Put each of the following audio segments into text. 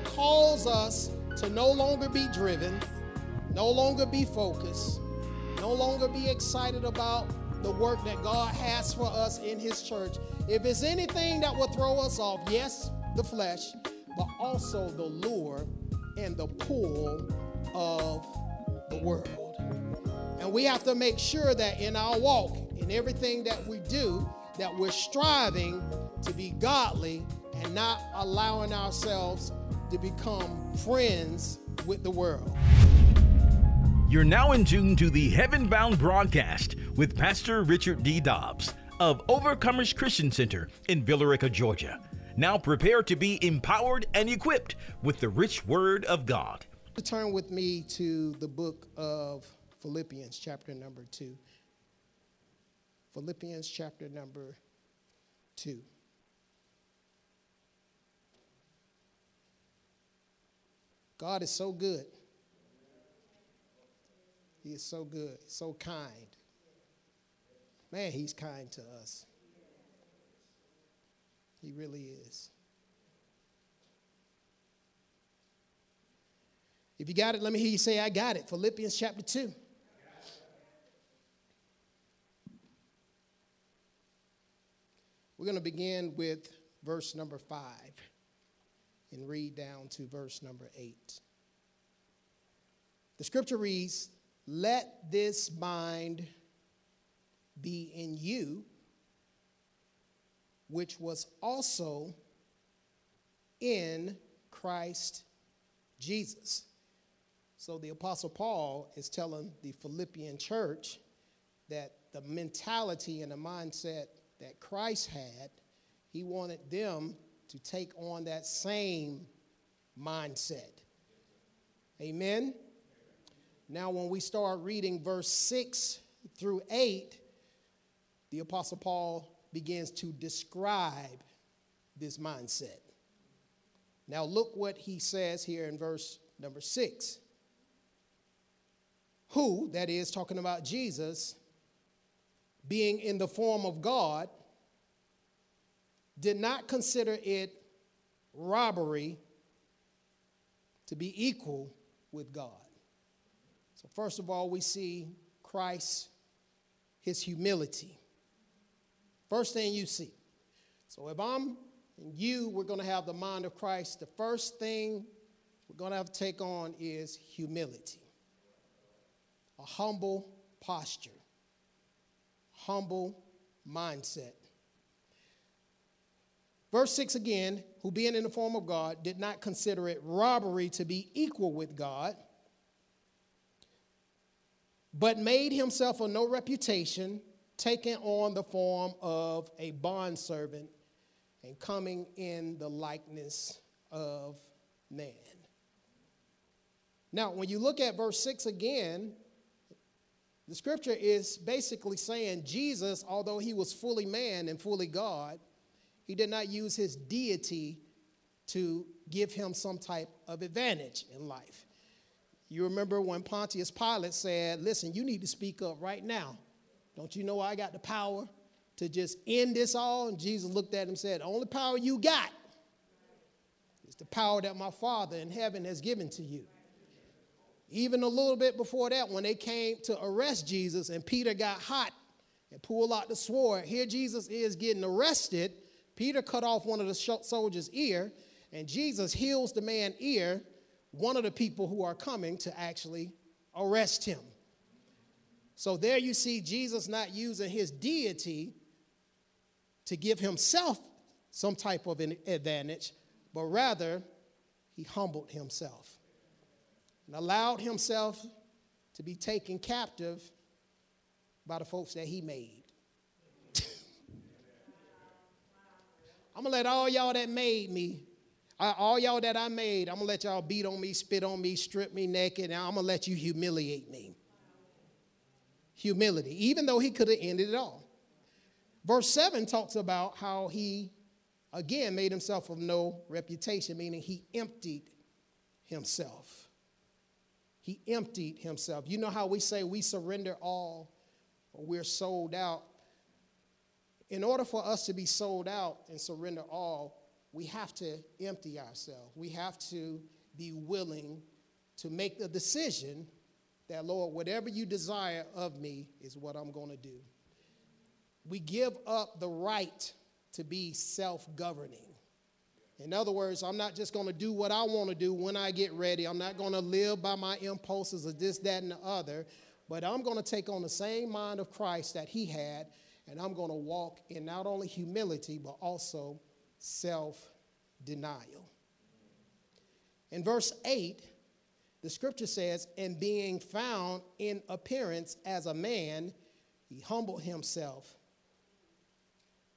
will cause us to no longer be driven, no longer be focused, no longer be excited about the work that God has for us in His church. If it's anything that will throw us off, yes, the flesh, but also the lure and the pull of the world. And we have to make sure that in our walk, in everything that we do, that we're striving to be godly and not allowing ourselves to become friends with the world. You're now in tune to the Heaven Bound broadcast with Pastor Richard D. Dobbs of Overcomers Christian Center in Villa Rica, Georgia. Now prepare to be empowered and equipped with the rich word of God. Turn with me to the book of Philippians, chapter number two. Philippians, chapter number two. God is so good. He is so good, so kind. Man, he's kind to us. He really is. If you got it, let me hear you say, I got it. Philippians chapter 2. We're going to begin with verse number 5 and read down to verse number 8. The scripture reads, Let this mind be in you, which was also in Christ Jesus. So the Apostle Paul is telling the Philippian church that the mentality and the mindset that Christ had, he wanted them to take on that same mindset. Amen. Now, when we start reading verse 6 through 8, the Apostle Paul begins to describe this mindset. Now, look what he says here in verse number 6. Who, that is, talking about Jesus, being in the form of God, did not consider it robbery to be equal with God. So, first of all, we see Christ, his humility. First thing you see. So, if I'm and you, we're going to have the mind of Christ. The first thing we're going to have to take on is humility, a humble posture, humble mindset. Verse 6 again, who being in the form of God did not consider it robbery to be equal with God, but made himself of no reputation, taking on the form of a bondservant and coming in the likeness of man. Now, when you look at verse 6 again, the scripture is basically saying Jesus, although he was fully man and fully God, he did not use his deity to give him some type of advantage in life. You remember when Pontius Pilate said, Listen, you need to speak up right now. Don't you know I got the power to just end this all? And Jesus looked at him and said, The only power you got is the power that my Father in heaven has given to you. Even a little bit before that, when they came to arrest Jesus and Peter got hot and pulled out the sword, here Jesus is getting arrested Peter cut off one of the soldier's ear, and Jesus heals the man's ear, one of the people who are coming to actually arrest him. So there you see Jesus not using his deity to give himself some type of an advantage, but rather he humbled himself and allowed himself to be taken captive by the folks that he made. I'm gonna let all y'all that made me, all y'all that I made, I'm gonna let y'all beat on me, spit on me, strip me naked, and I'm gonna let you humiliate me. Humility, even though he could have ended it all. Verse 7 talks about how he, again, made himself of no reputation, meaning he emptied himself. He emptied himself. You know how we say we surrender all or we're sold out? In order for us to be sold out and surrender all, we have to empty ourselves. We have to be willing to make the decision that, Lord, whatever you desire of me is what I'm going to do. We give up the right to be self governing. In other words, I'm not just going to do what I want to do when I get ready. I'm not going to live by my impulses of this, that, and the other. But I'm going to take on the same mind of Christ that he had, and I'm going to walk in not only humility, but also self denial. In verse 8, the scripture says, And being found in appearance as a man, he humbled himself,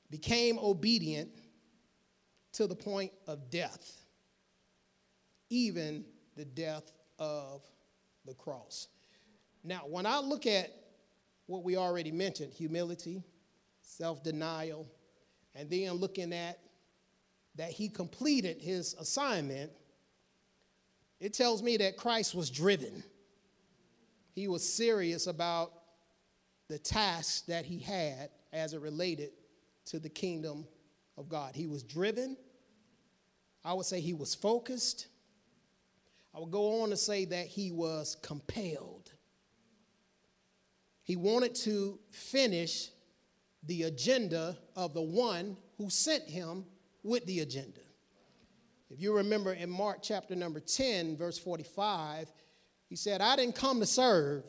became obedient to the point of death, even the death of the cross. Now, when I look at what we already mentioned humility, self denial, and then looking at that he completed his assignment, it tells me that Christ was driven. He was serious about the task that he had as it related to the kingdom of God. He was driven. I would say he was focused. I would go on to say that he was compelled. He wanted to finish the agenda of the one who sent him with the agenda. If you remember in Mark chapter number 10, verse 45, he said, I didn't come to serve,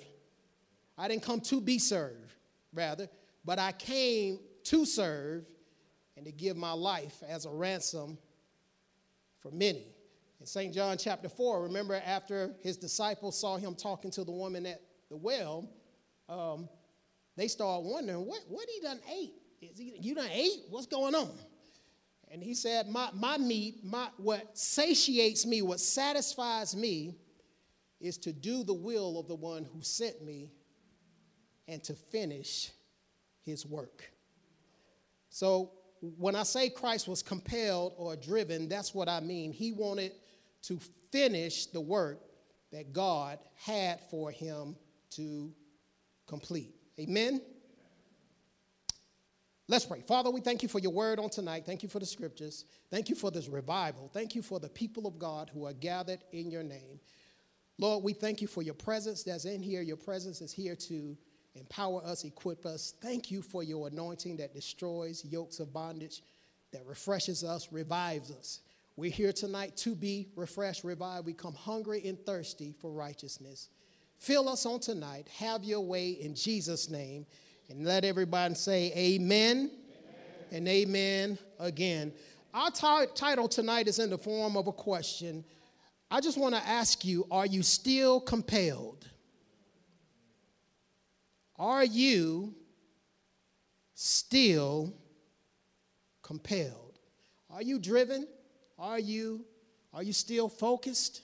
I didn't come to be served, rather, but I came to serve and to give my life as a ransom for many. In St. John chapter 4, remember after his disciples saw him talking to the woman at the well, um, they start wondering, what, what he done ate? Is he, you done ate? What's going on? And he said, my, my meat, my, what satiates me, what satisfies me, is to do the will of the one who sent me and to finish his work. So when I say Christ was compelled or driven, that's what I mean. He wanted to finish the work that God had for him to complete. Amen? Let's pray. Father, we thank you for your word on tonight. Thank you for the scriptures. Thank you for this revival. Thank you for the people of God who are gathered in your name. Lord, we thank you for your presence that's in here. Your presence is here to empower us, equip us. Thank you for your anointing that destroys yokes of bondage, that refreshes us, revives us. We're here tonight to be refreshed, revived. We come hungry and thirsty for righteousness. Fill us on tonight. Have your way in Jesus' name. And let everybody say amen, amen. and amen again. Our t- title tonight is in the form of a question. I just want to ask you are you still compelled? Are you still compelled? Are you driven? Are you are you still focused?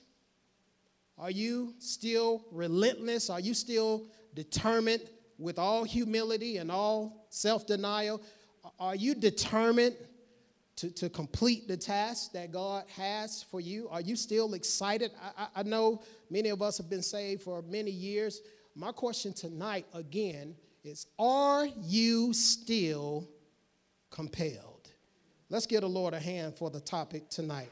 Are you still relentless? Are you still determined with all humility and all self-denial? Are you determined to, to complete the task that God has for you? Are you still excited? I, I know many of us have been saved for many years. My question tonight, again, is Are you still compelled? Let's give the Lord a hand for the topic tonight.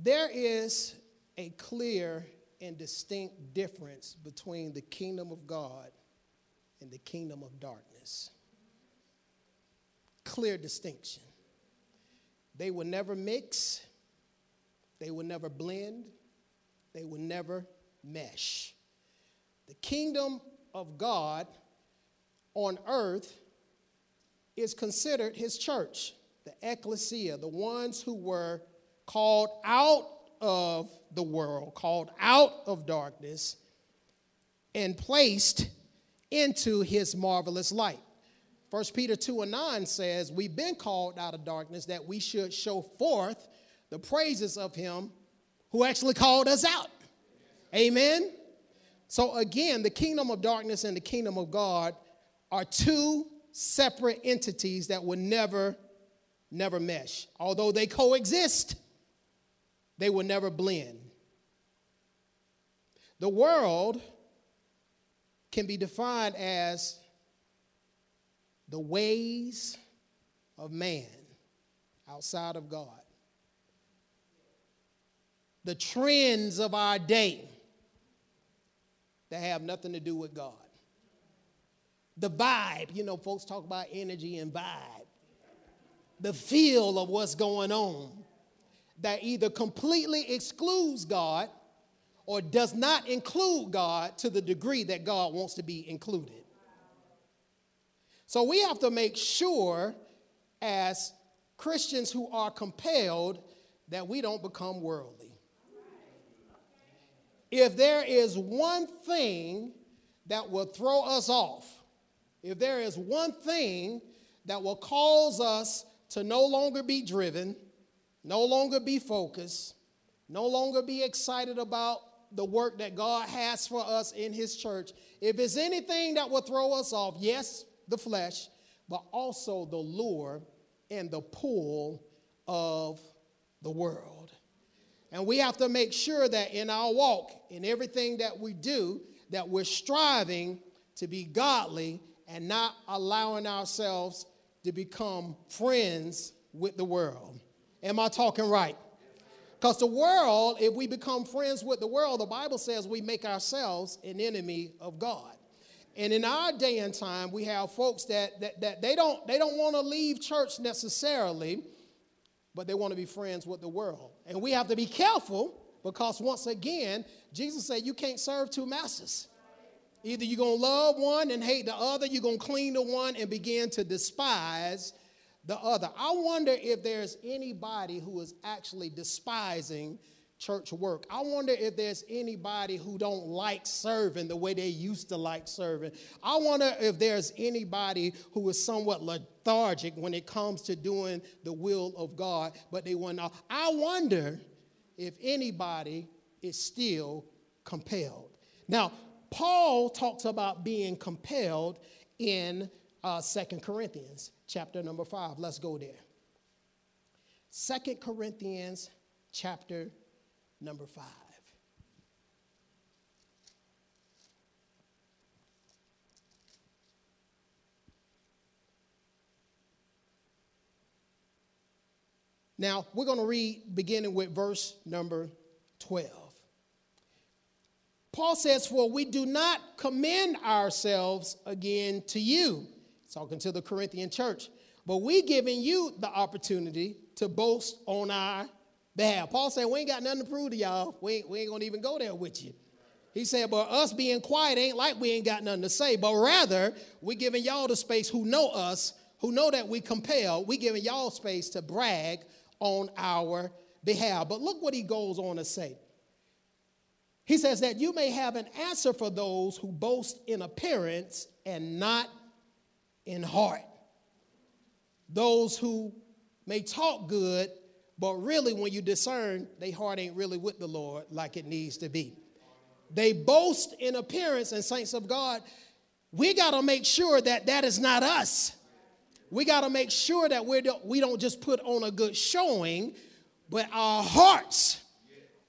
There is a clear and distinct difference between the kingdom of God and the kingdom of darkness. Clear distinction. They will never mix, they will never blend, they will never mesh. The kingdom of God on earth is considered his church, the ecclesia, the ones who were called out of the world, called out of darkness, and placed into his marvelous light. 1 Peter 2 and 9 says, We've been called out of darkness that we should show forth the praises of him who actually called us out. Amen. So, again, the kingdom of darkness and the kingdom of God are two separate entities that will never, never mesh. Although they coexist, they will never blend. The world can be defined as the ways of man outside of God, the trends of our day that have nothing to do with God, the vibe. You know, folks talk about energy and vibe, the feel of what's going on that either completely excludes God or does not include God to the degree that God wants to be included. So we have to make sure, as Christians who are compelled, that we don't become worldly. If there is one thing that will throw us off, if there is one thing that will cause us to no longer be driven, no longer be focused, no longer be excited about the work that God has for us in His church, if it's anything that will throw us off, yes, the flesh, but also the lure and the pull of the world. And we have to make sure that in our walk, in everything that we do, that we're striving to be godly and not allowing ourselves to become friends with the world. Am I talking right? Because the world, if we become friends with the world, the Bible says we make ourselves an enemy of God. And in our day and time, we have folks that, that, that they don't, they don't want to leave church necessarily, but they want to be friends with the world. And we have to be careful because, once again, Jesus said you can't serve two masters. Either you're going to love one and hate the other, you're going to cling to one and begin to despise the other. I wonder if there's anybody who is actually despising church work. I wonder if there's anybody who don't like serving the way they used to like serving. I wonder if there's anybody who is somewhat lethargic when it comes to doing the will of God, but they want. I wonder if anybody is still compelled. Now, Paul talks about being compelled in uh, Second Corinthians chapter number 5. Let's go there. Second Corinthians chapter number 5. Now, we're going to read beginning with verse number 12. Paul says, For we do not commend ourselves again to you, talking to the Corinthian church, but we giving you the opportunity to boast on our behalf. Paul said, We ain't got nothing to prove to y'all. We ain't, we ain't going to even go there with you. He said, But us being quiet ain't like we ain't got nothing to say, but rather we giving y'all the space who know us, who know that we compel, we giving y'all space to brag on our behalf. But look what he goes on to say. He says that you may have an answer for those who boast in appearance and not in heart. Those who may talk good but really, when you discern, their heart ain't really with the Lord like it needs to be. They boast in appearance, and saints of God, we got to make sure that that is not us. We got to make sure that we're, we don't just put on a good showing, but our hearts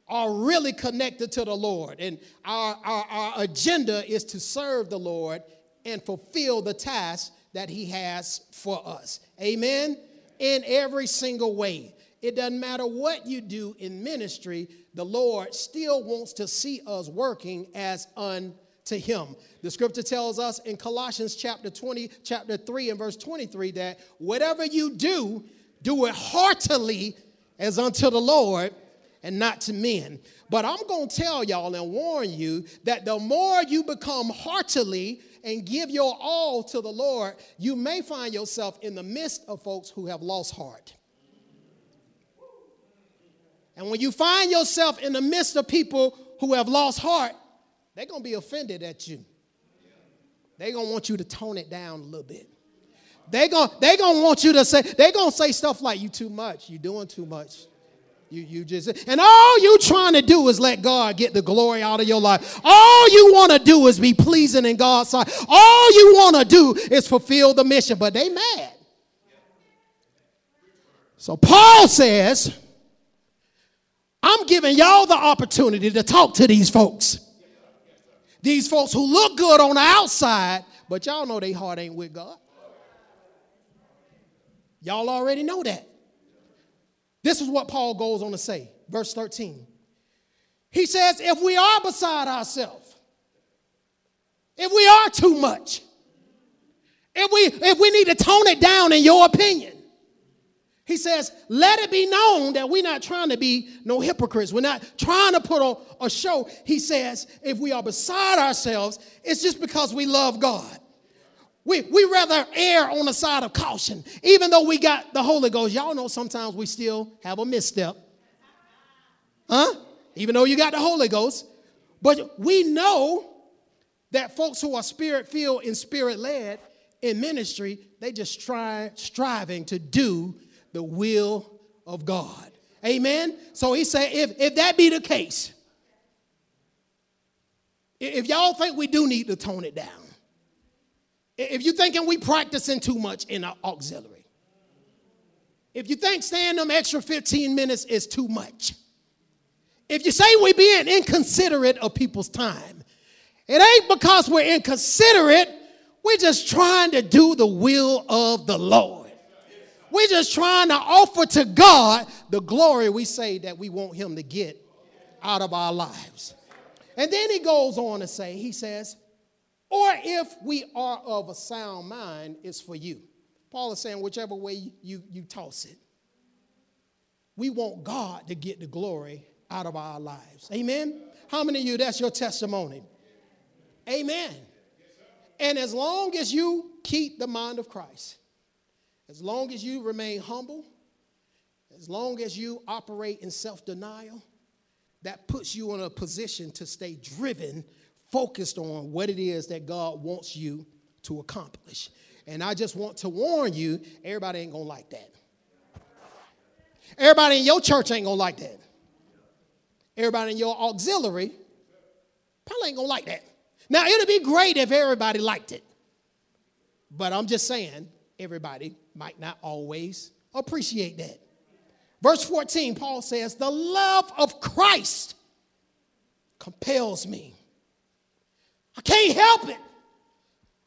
are really connected to the Lord. And our, our, our agenda is to serve the Lord and fulfill the task that He has for us. Amen? In every single way. It doesn't matter what you do in ministry, the Lord still wants to see us working as unto him. The scripture tells us in Colossians chapter 20, chapter 3 and verse 23 that whatever you do, do it heartily as unto the Lord and not to men. But I'm going to tell y'all and warn you that the more you become heartily and give your all to the Lord, you may find yourself in the midst of folks who have lost heart. And when you find yourself in the midst of people who have lost heart, they're going to be offended at you. They're going to want you to tone it down a little bit. They're going to they gonna want you to say, they're going to say stuff like, you too much, You're doing too much. You, you just, and all you trying to do is let God get the glory out of your life. All you want to do is be pleasing in God's sight. All you want to do is fulfill the mission, but they mad. So Paul says, I'm giving y'all the opportunity to talk to these folks. These folks who look good on the outside, but y'all know their heart ain't with God. Y'all already know that. This is what Paul goes on to say, verse 13. He says, if we are beside ourselves, if we are too much, if we if we need to tone it down in your opinion, he says, let it be known that we're not trying to be no hypocrites. We're not trying to put on a show. He says, if we are beside ourselves, it's just because we love God. We, we rather err on the side of caution, even though we got the Holy Ghost. Y'all know sometimes we still have a misstep. Huh? Even though you got the Holy Ghost. But we know that folks who are spirit filled and spirit led in ministry, they just try striving to do the will of God. Amen. So he said, if, if that be the case, if y'all think we do need to tone it down, if you're thinking we practicing too much in our auxiliary, if you think staying them extra 15 minutes is too much, if you say we're being inconsiderate of people's time, it ain't because we're inconsiderate, we're just trying to do the will of the Lord. We're just trying to offer to God the glory we say that we want Him to get out of our lives. And then he goes on to say, He says, or if we are of a sound mind, it's for you. Paul is saying, whichever way you, you toss it, we want God to get the glory out of our lives. Amen? How many of you, that's your testimony? Amen. And as long as you keep the mind of Christ, as long as you remain humble, as long as you operate in self denial, that puts you in a position to stay driven focused on what it is that God wants you to accomplish. And I just want to warn you everybody ain't gonna like that. Everybody in your church ain't gonna like that. Everybody in your auxiliary probably ain't gonna like that. Now, it'd be great if everybody liked it. But I'm just saying, everybody might not always appreciate that. Verse 14, Paul says, The love of Christ compels me I can't help it.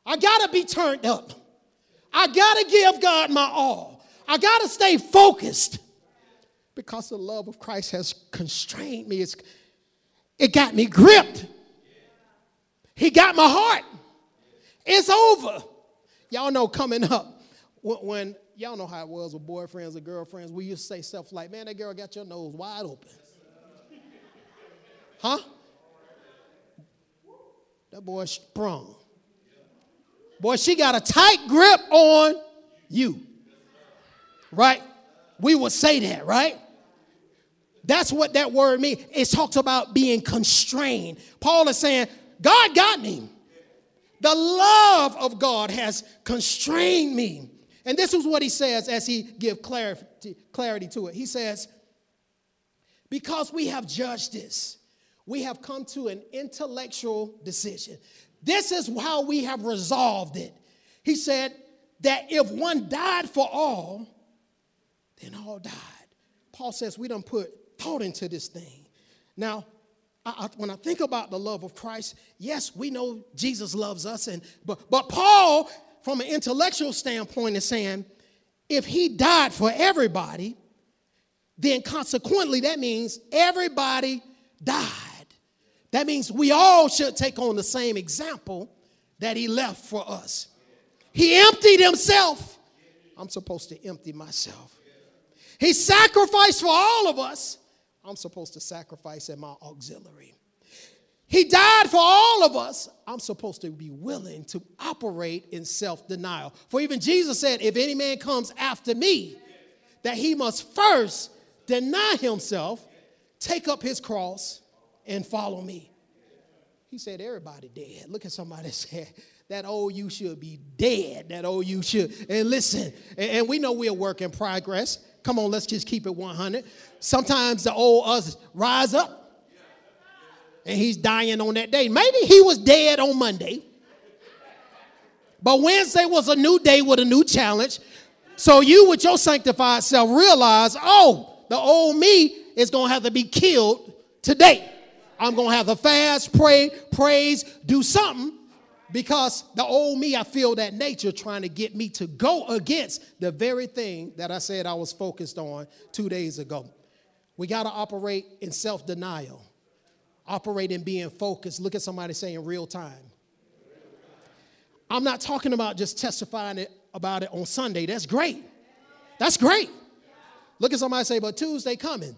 I got to be turned up. I got to give God my all. I got to stay focused because the love of Christ has constrained me. It's, it got me gripped. He got my heart. It's over. Y'all know coming up when, when y'all know how it was with boyfriends or girlfriends. We used to say stuff like, man, that girl got your nose wide open. Huh? That boy sprung. Boy, she got a tight grip on you. Right? We would say that, right? That's what that word means. It talks about being constrained. Paul is saying, God got me. The love of God has constrained me. And this is what he says as he give clarity, clarity to it. He says, because we have judged this, we have come to an intellectual decision. This is how we have resolved it. He said that if one died for all, then all died. Paul says we don't put thought into this thing. Now, I, I, when I think about the love of Christ, yes, we know Jesus loves us, and but but Paul, from an intellectual standpoint, is saying if he died for everybody, then consequently that means everybody died. That means we all should take on the same example that he left for us. He emptied himself. I'm supposed to empty myself. He sacrificed for all of us. I'm supposed to sacrifice at my auxiliary. He died for all of us. I'm supposed to be willing to operate in self denial. For even Jesus said, If any man comes after me, that he must first deny himself, take up his cross, and follow me. He said, Everybody dead. Look at somebody say, That old you should be dead. That old you should. And listen, and we know we're a work in progress. Come on, let's just keep it 100. Sometimes the old us rise up and he's dying on that day. Maybe he was dead on Monday. But Wednesday was a new day with a new challenge. So you, with your sanctified self, realize, oh, the old me is going to have to be killed today. I'm going to have to fast, pray, praise, do something because the old me, I feel that nature trying to get me to go against the very thing that I said I was focused on two days ago. We got to operate in self denial, operate in being focused. Look at somebody saying real time. I'm not talking about just testifying about it on Sunday. That's great. That's great. Look at somebody say, but Tuesday coming.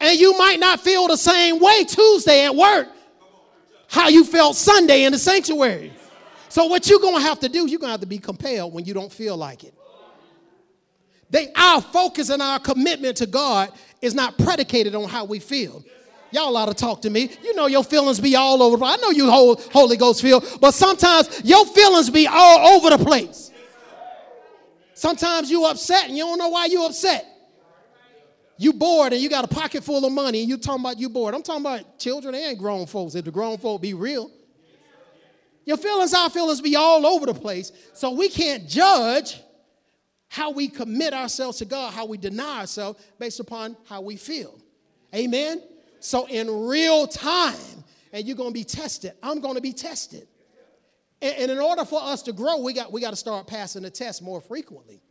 And you might not feel the same way Tuesday at work how you felt Sunday in the sanctuary. So what you're going to have to do, you're going to have to be compelled when you don't feel like it. They, our focus and our commitment to God is not predicated on how we feel. Y'all ought to talk to me. You know your feelings be all over. I know you hold Holy Ghost feel, but sometimes your feelings be all over the place. Sometimes you upset and you don't know why you upset. You bored and you got a pocket full of money and you talking about you bored. I'm talking about children and grown folks. If the grown folk be real, your feelings, our feelings be all over the place. So we can't judge how we commit ourselves to God, how we deny ourselves based upon how we feel. Amen. So in real time, and you're going to be tested. I'm going to be tested. And, in order for us to grow, we got we got to start passing the test more frequently.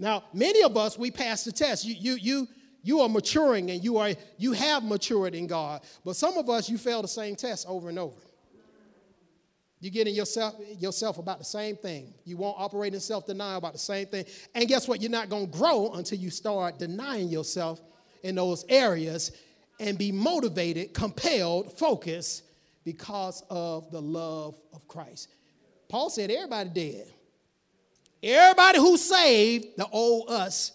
Now, many of us, we pass the test. You, you, you, you are maturing and you, are, you have matured in God. But some of us, you fail the same test over and over. You're getting yourself, yourself about the same thing. You won't operate in self denial about the same thing. And guess what? You're not going to grow until you start denying yourself in those areas and be motivated, compelled, focused because of the love of Christ. Paul said, Everybody dead. Everybody who's saved, the old us,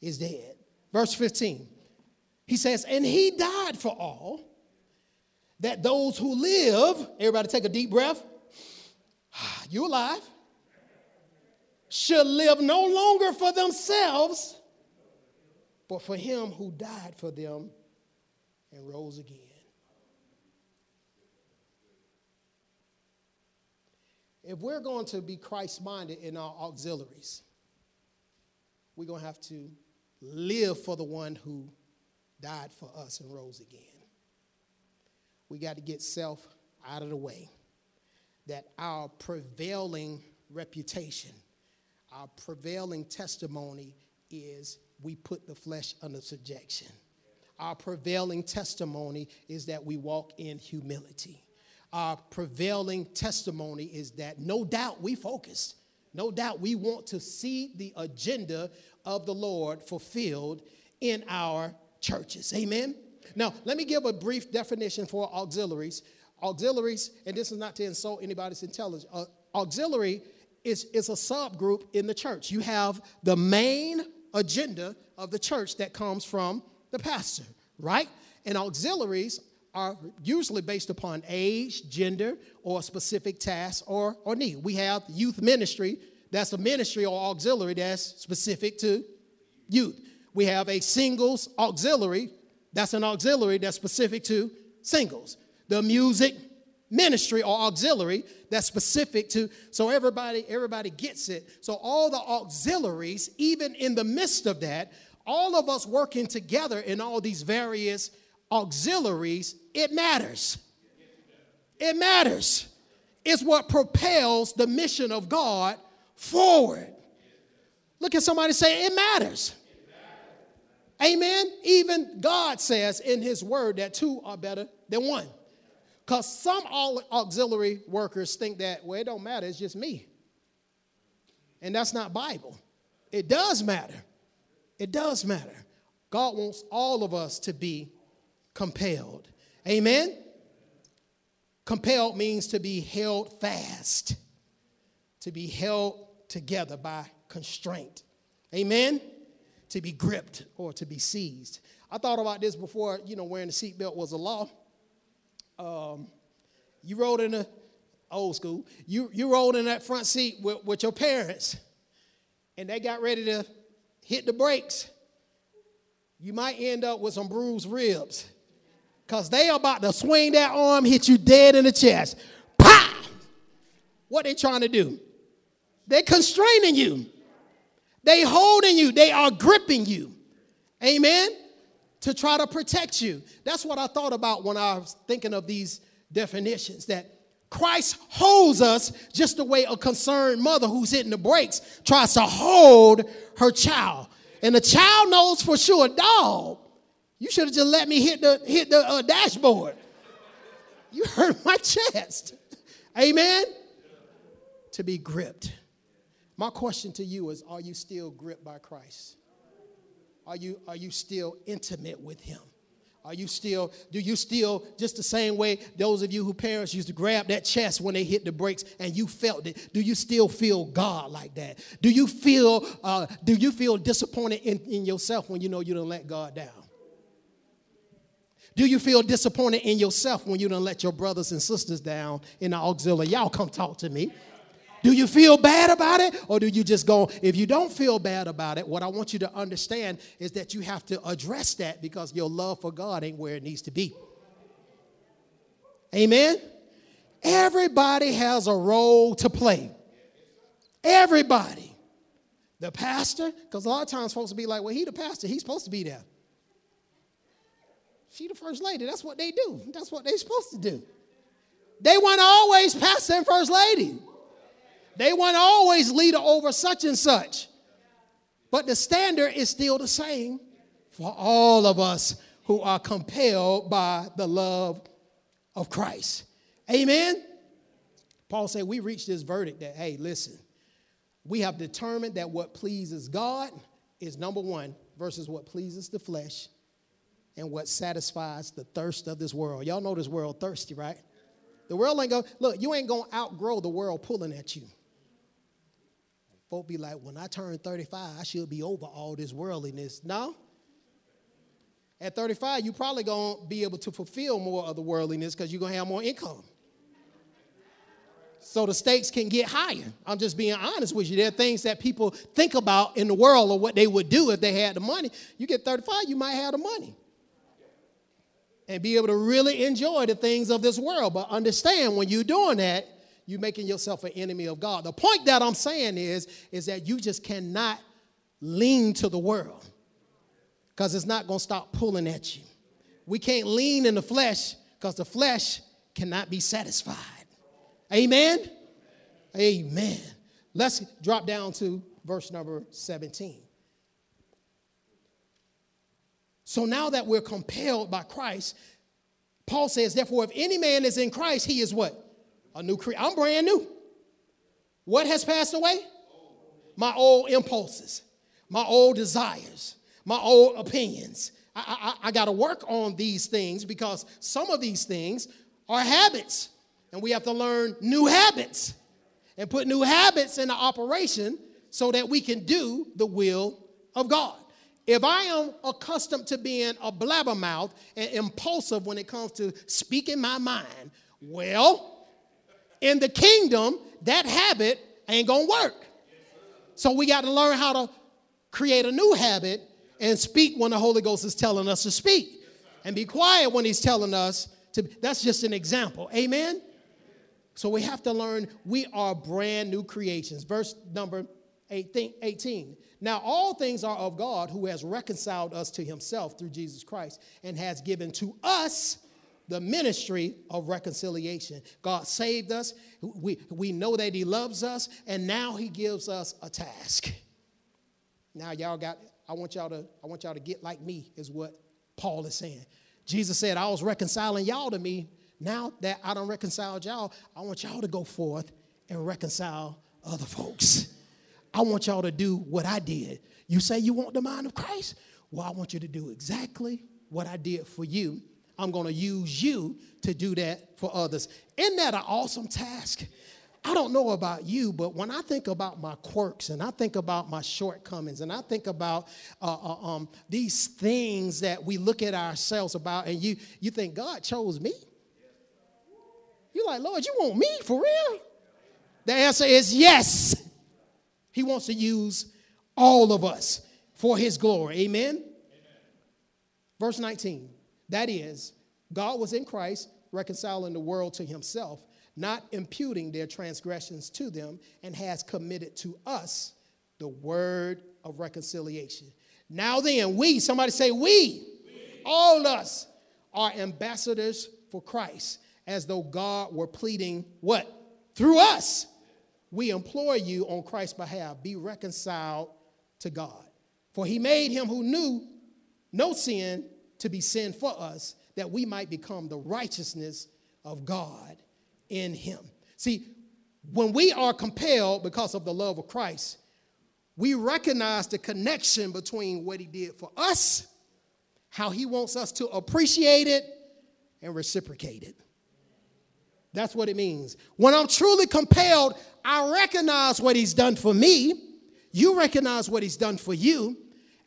is dead. Verse 15. He says, And he died for all, that those who live, everybody take a deep breath. Ah, you alive? Should live no longer for themselves, but for him who died for them and rose again. If we're going to be Christ minded in our auxiliaries, we're going to have to live for the one who died for us and rose again. We got to get self out of the way. That our prevailing reputation, our prevailing testimony is we put the flesh under subjection. Our prevailing testimony is that we walk in humility our prevailing testimony is that no doubt we focused. No doubt we want to see the agenda of the Lord fulfilled in our churches. Amen. Now, let me give a brief definition for auxiliaries. Auxiliaries, and this is not to insult anybody's intelligence, uh, auxiliary is, is a subgroup in the church. You have the main agenda of the church that comes from the pastor, right? And auxiliaries are usually based upon age, gender, or specific task or, or need. We have youth ministry, that's a ministry or auxiliary that's specific to youth. We have a singles auxiliary, that's an auxiliary that's specific to singles. The music ministry or auxiliary that's specific to so everybody everybody gets it so all the auxiliaries even in the midst of that all of us working together in all these various auxiliaries, it matters. It matters. It's what propels the mission of God forward. Look at somebody say, It matters. Amen. Even God says in His word that two are better than one. Because some auxiliary workers think that, well, it don't matter, it's just me. And that's not Bible. It does matter. It does matter. God wants all of us to be compelled. Amen? Compelled means to be held fast, to be held together by constraint. Amen? To be gripped or to be seized. I thought about this before, you know, wearing a seatbelt was a law. Um, you rode in the old school, you, you rode in that front seat with, with your parents, and they got ready to hit the brakes. You might end up with some bruised ribs. Because they are about to swing that arm, hit you dead in the chest. Pow! What they trying to do? They're constraining you. They holding you. They are gripping you. Amen? to try to protect you. That's what I thought about when I was thinking of these definitions that Christ holds us just the way a concerned mother who's hitting the brakes tries to hold her child. And the child knows for sure, dog, you should have just let me hit the, hit the uh, dashboard. You hurt my chest. Amen? To be gripped. My question to you is Are you still gripped by Christ? Are you, are you still intimate with Him? Are you still, do you still, just the same way those of you who parents used to grab that chest when they hit the brakes and you felt it, do you still feel God like that? Do you feel, uh, do you feel disappointed in, in yourself when you know you don't let God down? Do you feel disappointed in yourself when you don't let your brothers and sisters down in the auxiliary? Y'all come talk to me. Do you feel bad about it? Or do you just go, if you don't feel bad about it, what I want you to understand is that you have to address that because your love for God ain't where it needs to be. Amen? Everybody has a role to play. Everybody. The pastor, because a lot of times folks will be like, well, he the pastor, he's supposed to be there. She the first lady. That's what they do. That's what they're supposed to do. They want always pass and first lady. They weren't always leader over such and such. But the standard is still the same for all of us who are compelled by the love of Christ. Amen. Paul said, We reached this verdict that, hey, listen, we have determined that what pleases God is number one versus what pleases the flesh and what satisfies the thirst of this world. Y'all know this world thirsty, right? The world ain't gonna look, you ain't to outgrow the world pulling at you. Folk be like, when I turn 35, I should be over all this worldliness. No. At 35, you probably gonna be able to fulfill more of the worldliness because you're gonna have more income. So the stakes can get higher. I'm just being honest with you. There are things that people think about in the world or what they would do if they had the money. You get 35, you might have the money. And be able to really enjoy the things of this world. But understand when you're doing that, you're making yourself an enemy of God. The point that I'm saying is, is that you just cannot lean to the world because it's not going to stop pulling at you. We can't lean in the flesh because the flesh cannot be satisfied. Amen? Amen. Let's drop down to verse number 17. So now that we're compelled by Christ, Paul says, therefore, if any man is in Christ, he is what? a new creature. I'm brand new. What has passed away? My old impulses, my old desires, my old opinions. I, I, I got to work on these things because some of these things are habits, and we have to learn new habits and put new habits into operation so that we can do the will of God. If I am accustomed to being a blabbermouth and impulsive when it comes to speaking my mind, well, in the kingdom, that habit ain't gonna work. So we got to learn how to create a new habit and speak when the Holy Ghost is telling us to speak and be quiet when he's telling us to. That's just an example. Amen. So we have to learn we are brand new creations. Verse number 18. Now, all things are of God who has reconciled us to himself through Jesus Christ and has given to us the ministry of reconciliation. God saved us. We, we know that He loves us, and now He gives us a task. Now, y'all got, I want y'all to, I want y'all to get like me, is what Paul is saying. Jesus said, I was reconciling y'all to me. Now that I don't reconcile y'all, I want y'all to go forth and reconcile other folks. I want y'all to do what I did. You say you want the mind of Christ? Well, I want you to do exactly what I did for you I'm going to use you to do that for others. Isn't that an awesome task? I don't know about you, but when I think about my quirks and I think about my shortcomings and I think about uh, uh, um, these things that we look at ourselves about, and you you think God chose me? You're like, Lord, you want me for real? The answer is yes. He wants to use all of us for His glory. Amen. Amen. Verse 19. That is, God was in Christ, reconciling the world to himself, not imputing their transgressions to them, and has committed to us the word of reconciliation. Now then, we, somebody say, we, we. all us are ambassadors for Christ, as though God were pleading what? Through us. We implore you on Christ's behalf, be reconciled to God. For he made him who knew no sin to be sin for us, that we might become the righteousness of God in him. See, when we are compelled because of the love of Christ, we recognize the connection between what he did for us, how he wants us to appreciate it, and reciprocate it. That's what it means. When I'm truly compelled, I recognize what he's done for me. You recognize what he's done for you.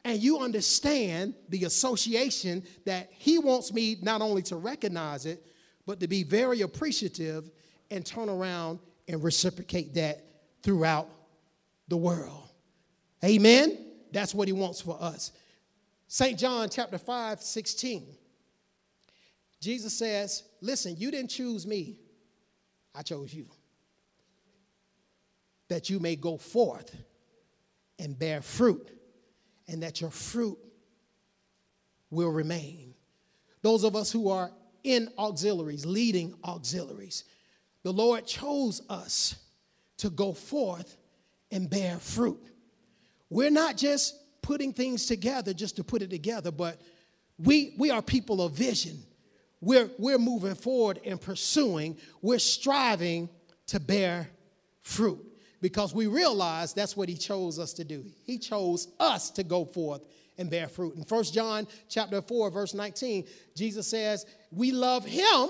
And you understand the association that he wants me not only to recognize it, but to be very appreciative and turn around and reciprocate that throughout the world. Amen? That's what he wants for us. St. John chapter 5, 16. Jesus says, Listen, you didn't choose me, I chose you. That you may go forth and bear fruit, and that your fruit will remain. Those of us who are in auxiliaries, leading auxiliaries, the Lord chose us to go forth and bear fruit. We're not just putting things together just to put it together, but we, we are people of vision. We're, we're moving forward and pursuing, we're striving to bear fruit because we realize that's what he chose us to do. He chose us to go forth and bear fruit. In 1 John chapter 4 verse 19, Jesus says, "We love him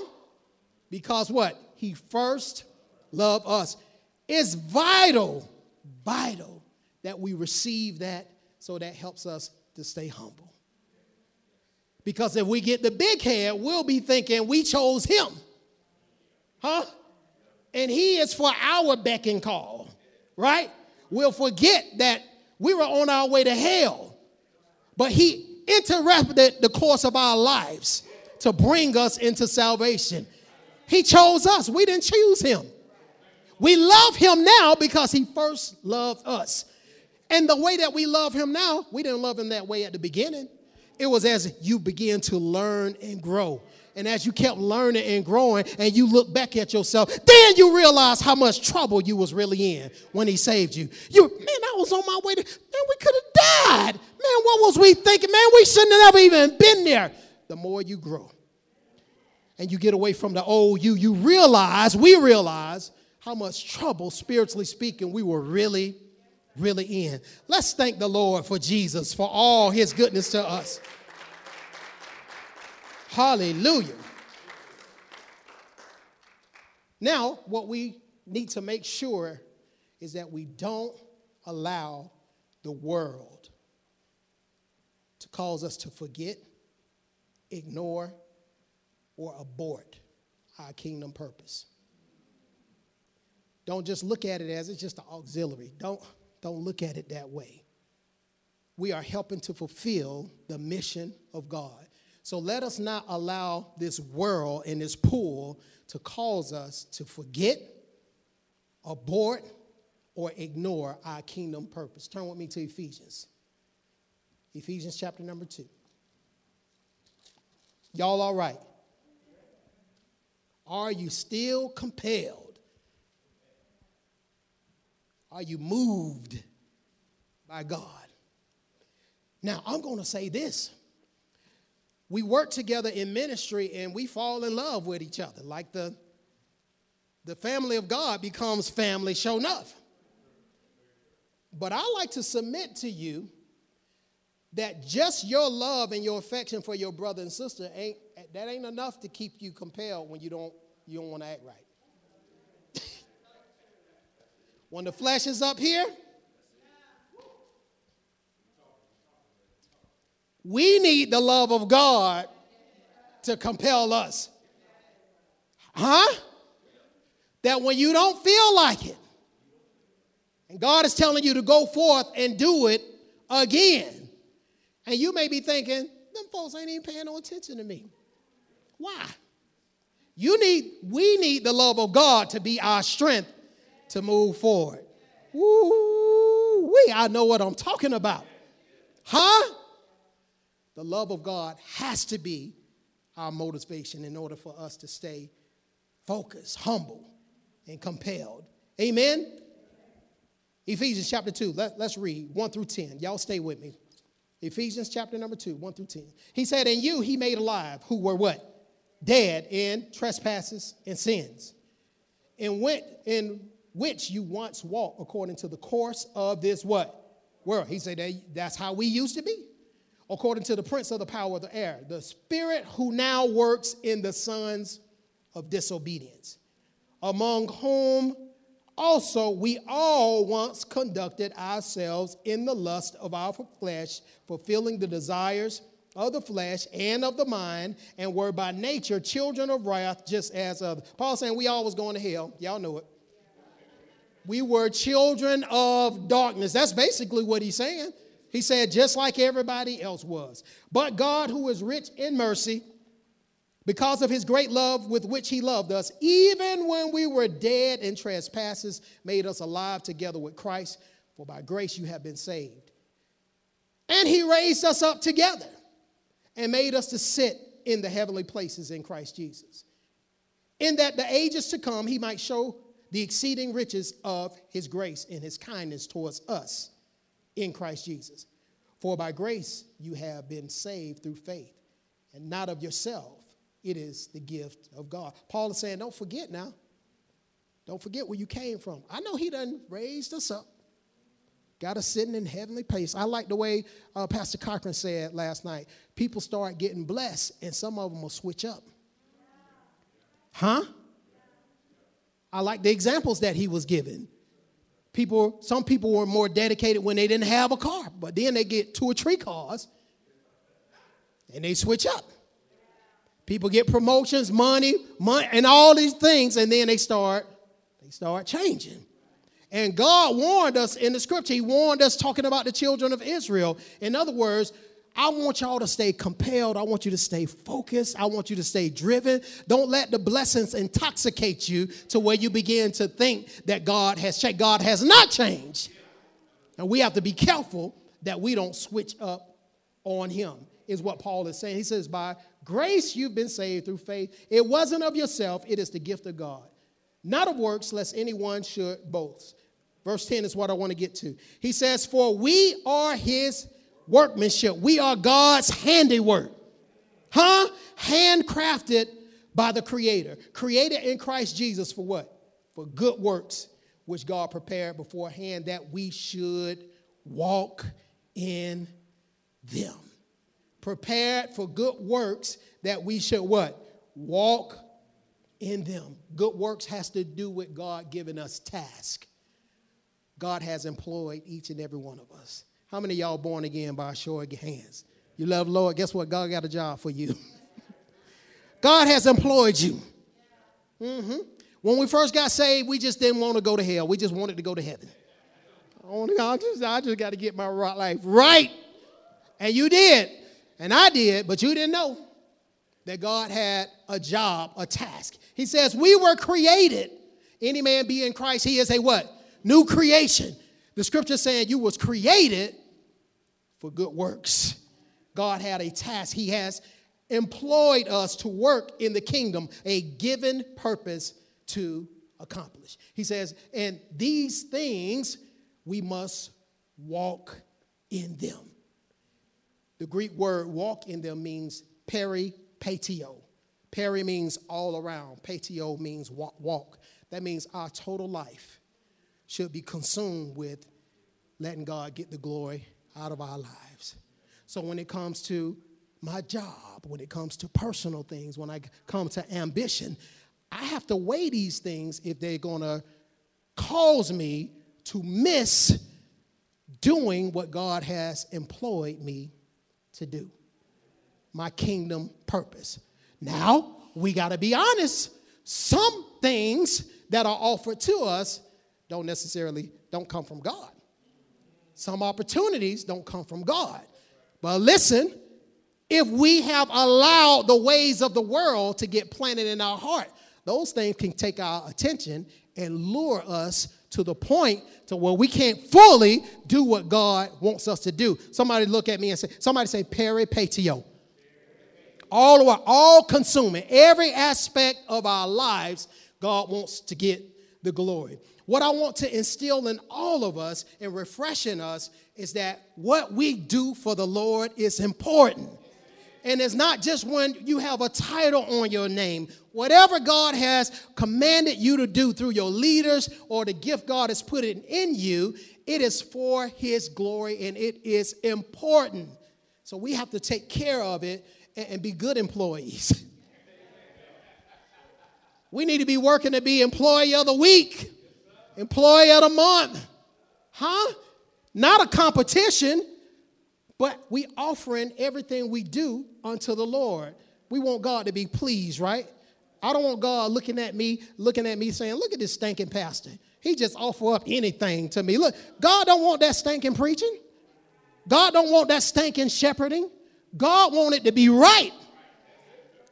because what? He first loved us." It's vital, vital that we receive that so that helps us to stay humble. Because if we get the big head, we'll be thinking we chose him. Huh? And he is for our beck and call, right? We'll forget that we were on our way to hell, but he interrupted the course of our lives to bring us into salvation. He chose us, we didn't choose him. We love him now because he first loved us. And the way that we love him now, we didn't love him that way at the beginning. It was as you begin to learn and grow. And as you kept learning and growing and you look back at yourself, then you realize how much trouble you was really in when he saved you. You, man, I was on my way to, man, we could have died. Man, what was we thinking? Man, we shouldn't have ever even been there. The more you grow and you get away from the old you, you realize, we realize how much trouble, spiritually speaking, we were really really in. Let's thank the Lord for Jesus, for all his goodness to us. Hallelujah. Now, what we need to make sure is that we don't allow the world to cause us to forget, ignore, or abort our kingdom purpose. Don't just look at it as it's just an auxiliary. Don't don't look at it that way. We are helping to fulfill the mission of God. So let us not allow this world and this pool to cause us to forget, abort, or ignore our kingdom purpose. Turn with me to Ephesians. Ephesians chapter number two. Y'all all right? Are you still compelled? Are you moved by God? Now, I'm going to say this. We work together in ministry and we fall in love with each other. Like the, the family of God becomes family show enough. But I like to submit to you that just your love and your affection for your brother and sister ain't that ain't enough to keep you compelled when you don't you don't want to act right. When the flesh is up here, we need the love of God to compel us. Huh? That when you don't feel like it, and God is telling you to go forth and do it again, and you may be thinking, them folks ain't even paying no attention to me. Why? You need, we need the love of God to be our strength to move forward. Woo, we, I know what I'm talking about. Huh? The love of God has to be our motivation in order for us to stay focused, humble, and compelled. Amen? Ephesians chapter 2, let, us read 1 through 10. Y'all stay with me. Ephesians chapter number 2, 1 through 10. He said, And you he made alive, who were what? Dead in trespasses and sins, and went in which you once walked according to the course of this what? World. He said that, that's how we used to be. According to the prince of the power of the air, the spirit who now works in the sons of disobedience, among whom also, we all once conducted ourselves in the lust of our flesh, fulfilling the desires of the flesh and of the mind, and were by nature children of wrath, just as others. Paul saying we all was going to hell. Y'all know it. We were children of darkness. That's basically what he's saying. He said, just like everybody else was. But God, who is rich in mercy, because of his great love with which he loved us, even when we were dead in trespasses, made us alive together with Christ. For by grace you have been saved. And he raised us up together and made us to sit in the heavenly places in Christ Jesus. In that the ages to come he might show the exceeding riches of his grace and his kindness towards us in Christ Jesus. For by grace you have been saved through faith, and not of yourself it is the gift of God. Paul is saying, don't forget now. Don't forget where you came from. I know he done raised us up, got us sitting in heavenly place. I like the way uh, Pastor Cochran said last night. People start getting blessed, and some of them will switch up. Huh? I like the examples that he was giving. People, some people were more dedicated when they didn't have a car, but then they get two or three cars and they switch up. People get promotions, money, money, and all these things, and then they start, they start changing. And God warned us in the scripture, He warned us talking about the children of Israel. In other words, I want y'all to stay compelled. I want you to stay focused. I want you to stay driven. Don't let the blessings intoxicate you to where you begin to think that God has changed. God has not changed. And we have to be careful that we don't switch up on Him, is what Paul is saying. He says, by Grace, you've been saved through faith. It wasn't of yourself, it is the gift of God. Not of works, lest anyone should boast. Verse 10 is what I want to get to. He says, For we are his workmanship, we are God's handiwork. Huh? Handcrafted by the Creator. Created in Christ Jesus for what? For good works, which God prepared beforehand that we should walk in them prepared for good works that we should what? Walk in them. Good works has to do with God giving us task. God has employed each and every one of us. How many y'all born again by a show of hands? You love Lord. Guess what? God got a job for you. God has employed you. Mm-hmm. When we first got saved, we just didn't want to go to hell. We just wanted to go to heaven. I just, I just got to get my life right. And you did. And I did, but you didn't know that God had a job, a task. He says, We were created. Any man be in Christ, he is a what? New creation. The scripture saying you was created for good works. God had a task. He has employed us to work in the kingdom, a given purpose to accomplish. He says, and these things we must walk in them. The Greek word walk in them means peripatio. Peri means all around, patio means walk, walk. That means our total life should be consumed with letting God get the glory out of our lives. So when it comes to my job, when it comes to personal things, when I come to ambition, I have to weigh these things if they're going to cause me to miss doing what God has employed me to do. My kingdom purpose. Now, we got to be honest. Some things that are offered to us don't necessarily don't come from God. Some opportunities don't come from God. But listen, if we have allowed the ways of the world to get planted in our heart, those things can take our attention and lure us to the point to where we can't fully do what God wants us to do. Somebody look at me and say, somebody say peripatio. All of our, all consuming, every aspect of our lives, God wants to get the glory. What I want to instill in all of us and refresh in us is that what we do for the Lord is important. And it's not just when you have a title on your name. Whatever God has commanded you to do through your leaders or the gift God has put in you, it is for His glory and it is important. So we have to take care of it and be good employees. We need to be working to be employee of the week, employee of the month. Huh? Not a competition, but we offering everything we do unto the Lord. We want God to be pleased, right? I don't want God looking at me, looking at me saying, look at this stinking pastor. He just offer up anything to me. Look, God don't want that stinking preaching. God don't want that stinking shepherding. God want it to be right.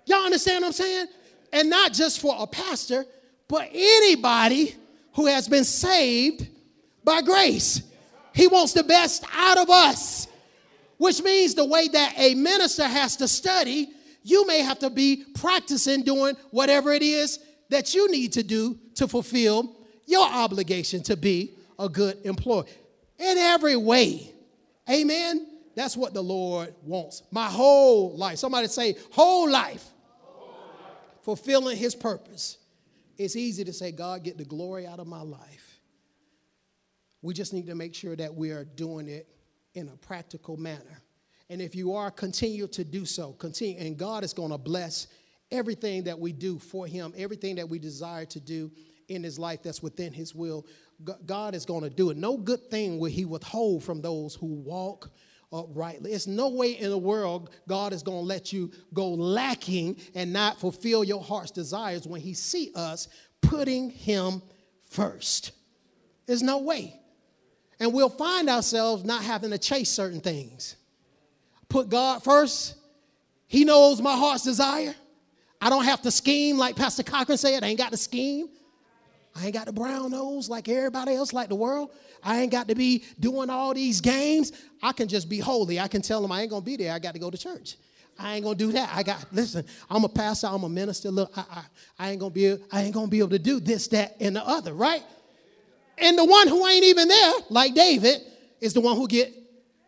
Y'all understand what I'm saying? And not just for a pastor, but anybody who has been saved by grace. He wants the best out of us which means the way that a minister has to study, you may have to be practicing doing whatever it is that you need to do to fulfill your obligation to be a good employee in every way. Amen. That's what the Lord wants. My whole life. Somebody say, whole life. Whole life. Fulfilling his purpose. It's easy to say, God, get the glory out of my life. We just need to make sure that we are doing it in a practical manner. And if you are, continue to do so. Continue, and God is going to bless everything that we do for Him, everything that we desire to do in His life that's within His will. God is going to do it. No good thing will He withhold from those who walk uprightly. It's no way in the world God is going to let you go lacking and not fulfill your heart's desires when He see us putting Him first. There's no way. And we'll find ourselves not having to chase certain things. Put God first. He knows my heart's desire. I don't have to scheme like Pastor Cochran said. I ain't got to scheme. I ain't got the brown nose like everybody else, like the world. I ain't got to be doing all these games. I can just be holy. I can tell them I ain't gonna be there. I got to go to church. I ain't gonna do that. I got listen. I'm a pastor. I'm a minister. Look, I, I, I ain't gonna be. I ain't gonna be able to do this, that, and the other. Right? And the one who ain't even there, like David, is the one who get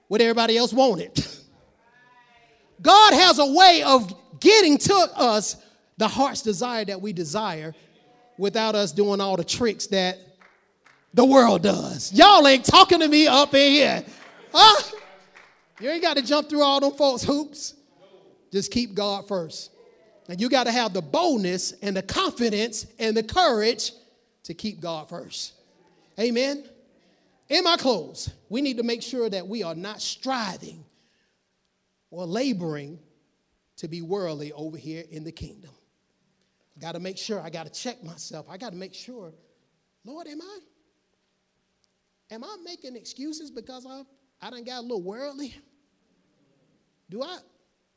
what everybody else wanted. God has a way of getting to us the heart's desire that we desire without us doing all the tricks that the world does. Y'all ain't talking to me up in here. Huh? You ain't got to jump through all them folks' hoops. Just keep God first. And you got to have the boldness and the confidence and the courage to keep God first. Amen. In my close, we need to make sure that we are not striving or laboring to be worldly over here in the kingdom. Got to make sure, I got to check myself. I got to make sure, Lord, am I? Am I making excuses because I, I done got a little worldly? Do I?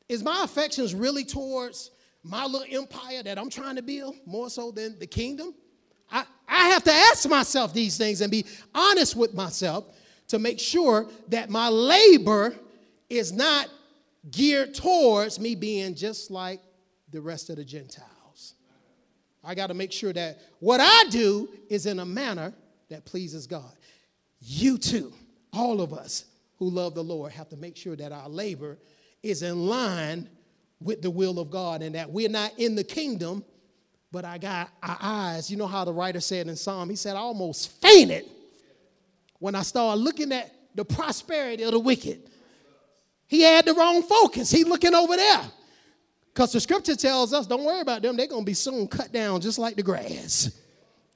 Is my affections really towards my little empire that I'm trying to build more so than the kingdom? I, I have to ask myself these things and be honest with myself to make sure that my labor is not geared towards me being just like the rest of the Gentiles. I got to make sure that what I do is in a manner that pleases God. You too, all of us who love the Lord, have to make sure that our labor is in line with the will of God and that we're not in the kingdom but I got our eyes. You know how the writer said in Psalm, he said, I almost fainted when I started looking at the prosperity of the wicked. He had the wrong focus. He looking over there. Because the scripture tells us, don't worry about them. They're going to be soon cut down just like the grass.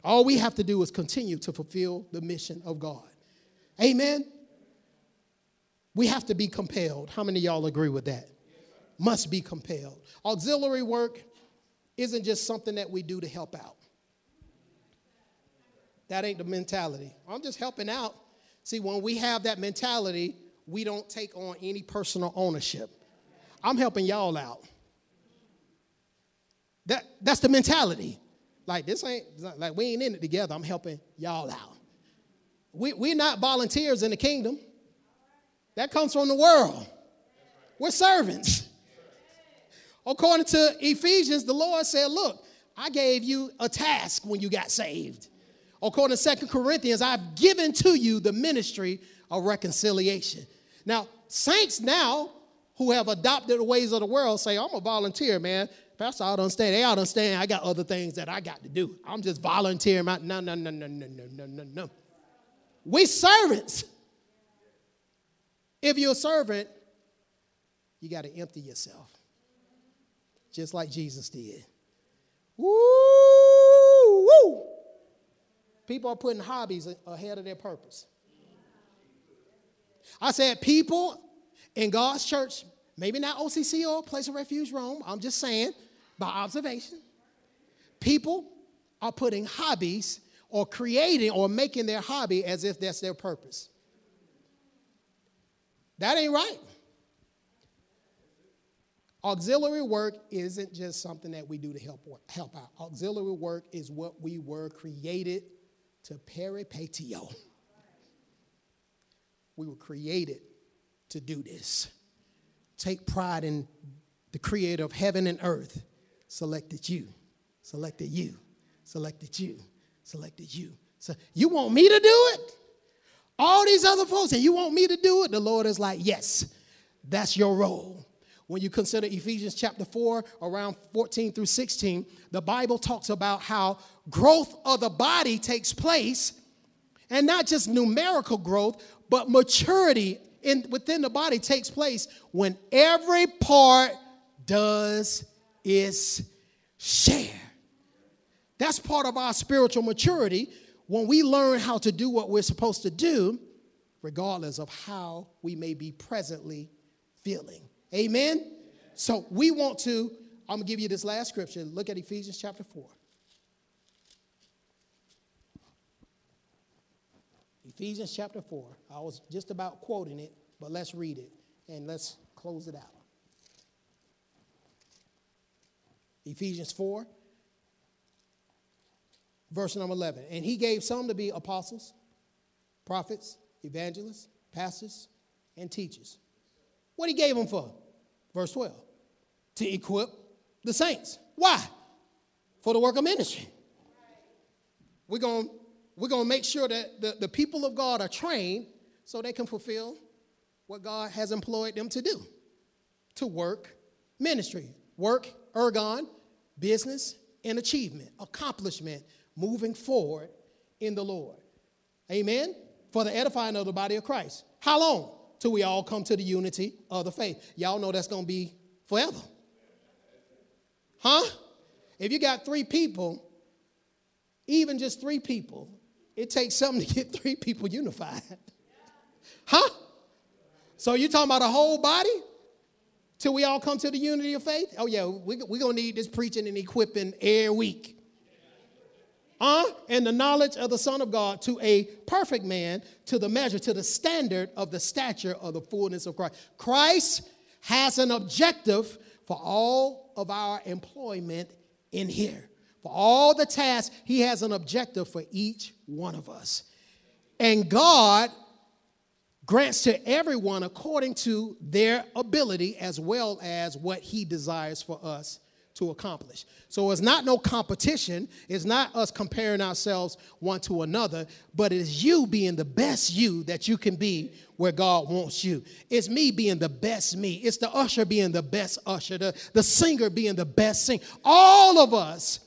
All we have to do is continue to fulfill the mission of God. Amen. We have to be compelled. How many y'all agree with that? Must be compelled. Auxiliary work isn't just something that we do to help out. That ain't the mentality. I'm just helping out. See, when we have that mentality, we don't take on any personal ownership. I'm helping y'all out. That, that's the mentality. Like this ain't like we ain't in it together. I'm helping y'all out. We, we're not volunteers in the kingdom. That comes from the world. We're servants. According to Ephesians, the Lord said, Look, I gave you a task when you got saved. According to Second Corinthians, I've given to you the ministry of reconciliation. Now, saints now who have adopted the ways of the world say, I'm a volunteer, man. Pastor, I don't understand. They don't understand. I got other things that I got to do. I'm just volunteering. No, no, no, no, no, no, no, no, no. We servants. If you're a servant, you got to empty yourself, just like Jesus did. Woo, woo. People are putting hobbies ahead of their purpose. I said, people in God's church, maybe not OCC or Place of Refuge Rome, I'm just saying by observation, people are putting hobbies or creating or making their hobby as if that's their purpose. That ain't right. Auxiliary work isn't just something that we do to help, help out. Auxiliary work is what we were created to peripatio. We were created to do this. Take pride in the creator of heaven and earth selected you, selected you, selected you, selected you. So you want me to do it? All these other folks, and you want me to do it? The Lord is like, yes, that's your role. When you consider Ephesians chapter 4, around 14 through 16, the Bible talks about how growth of the body takes place, and not just numerical growth, but maturity in, within the body takes place when every part does its share. That's part of our spiritual maturity when we learn how to do what we're supposed to do, regardless of how we may be presently feeling. Amen? So we want to, I'm to give you this last scripture. Look at Ephesians chapter 4. Ephesians chapter 4. I was just about quoting it, but let's read it and let's close it out. Ephesians 4, verse number 11. And he gave some to be apostles, prophets, evangelists, pastors, and teachers. What he gave them for? Verse 12. To equip the saints. Why? For the work of ministry. We're going we're to make sure that the, the people of God are trained so they can fulfill what God has employed them to do to work ministry. Work, ergon, business, and achievement, accomplishment, moving forward in the Lord. Amen? For the edifying of the body of Christ. How long? Till we all come to the unity of the faith. Y'all know that's going to be forever. Huh? If you got three people, even just three people, it takes something to get three people unified. Huh? So you talking about a whole body? Till we all come to the unity of faith? Oh, yeah, we're we going to need this preaching and equipping every week. Huh? And the knowledge of the Son of God to a perfect man, to the measure, to the standard of the stature of the fullness of Christ. Christ has an objective for all of our employment in here. For all the tasks, he has an objective for each one of us. And God grants to everyone according to their ability as well as what he desires for us to accomplish. So it's not no competition, it's not us comparing ourselves one to another, but it is you being the best you that you can be where God wants you. It's me being the best me. It's the usher being the best usher, the, the singer being the best singer. All of us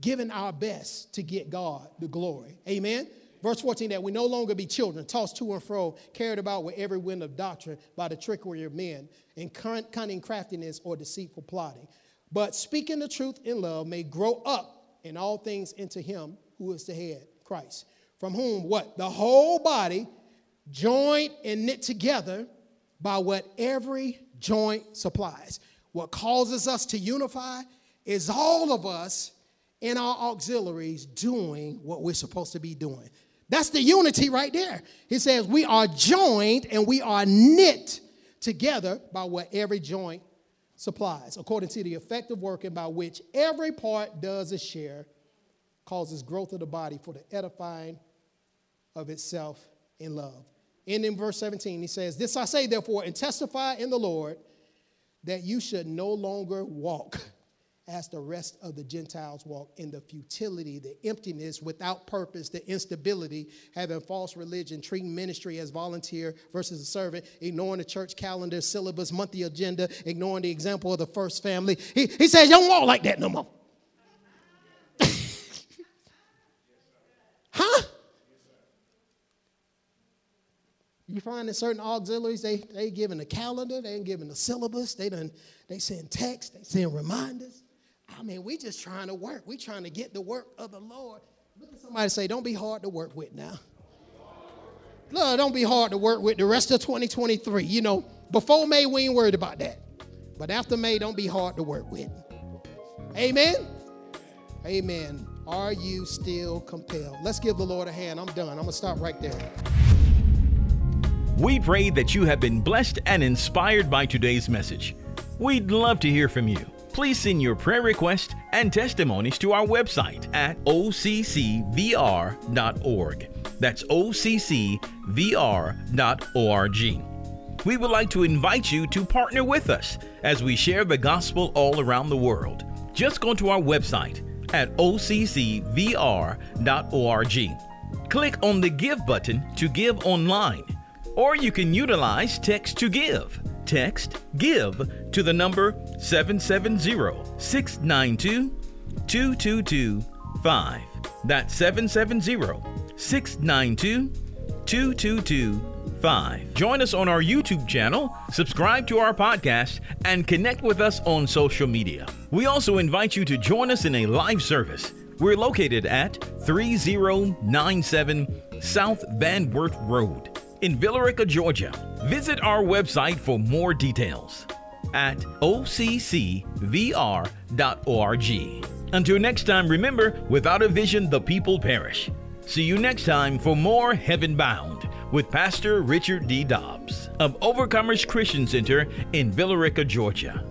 giving our best to get God the glory. Amen. Verse 14, that we no longer be children, tossed to and fro, carried about with every wind of doctrine by the trickery of men, in cunning craftiness or deceitful plotting. But speaking the truth in love may grow up in all things into him who is the head, Christ, from whom what? The whole body, joined and knit together by what every joint supplies. What causes us to unify is all of us in our auxiliaries doing what we're supposed to be doing. That's the unity right there. He says, We are joined and we are knit together by what every joint supplies, according to the effective working by which every part does its share, causes growth of the body for the edifying of itself in love. And in verse 17, he says, This I say, therefore, and testify in the Lord that you should no longer walk as the rest of the Gentiles walk in the futility, the emptiness, without purpose, the instability, having false religion, treating ministry as volunteer versus a servant, ignoring the church calendar, syllabus, monthly agenda, ignoring the example of the first family. He, he says, You don't walk like that no more. huh? You find in certain auxiliaries, they they giving a calendar, they ain't giving a syllabus, they done they send text, they send reminders. I mean, we just trying to work. We trying to get the work of the Lord. Look at somebody say, don't be hard to work with now. Look, don't be hard to work with the rest of 2023. You know, before May, we ain't worried about that. But after May, don't be hard to work with. Amen? Amen. Are you still compelled? Let's give the Lord a hand. I'm done. I'm going to stop right there. We pray that you have been blessed and inspired by today's message. We'd love to hear from you. Please send your prayer requests and testimonies to our website at occvr.org. That's occvr.org. We would like to invite you to partner with us as we share the gospel all around the world. Just go to our website at occvr.org. Click on the Give button to give online, or you can utilize Text to Give. Text GIVE to the number 770 692 2225. That's 770 692 2225. Join us on our YouTube channel, subscribe to our podcast, and connect with us on social media. We also invite you to join us in a live service. We're located at 3097 South Van Wert Road in Villa Rica, Georgia. Visit our website for more details at occvr.org. Until next time, remember, without a vision, the people perish. See you next time for more Heaven Bound with Pastor Richard D. Dobbs of Overcomers Christian Center in Villa Rica, Georgia.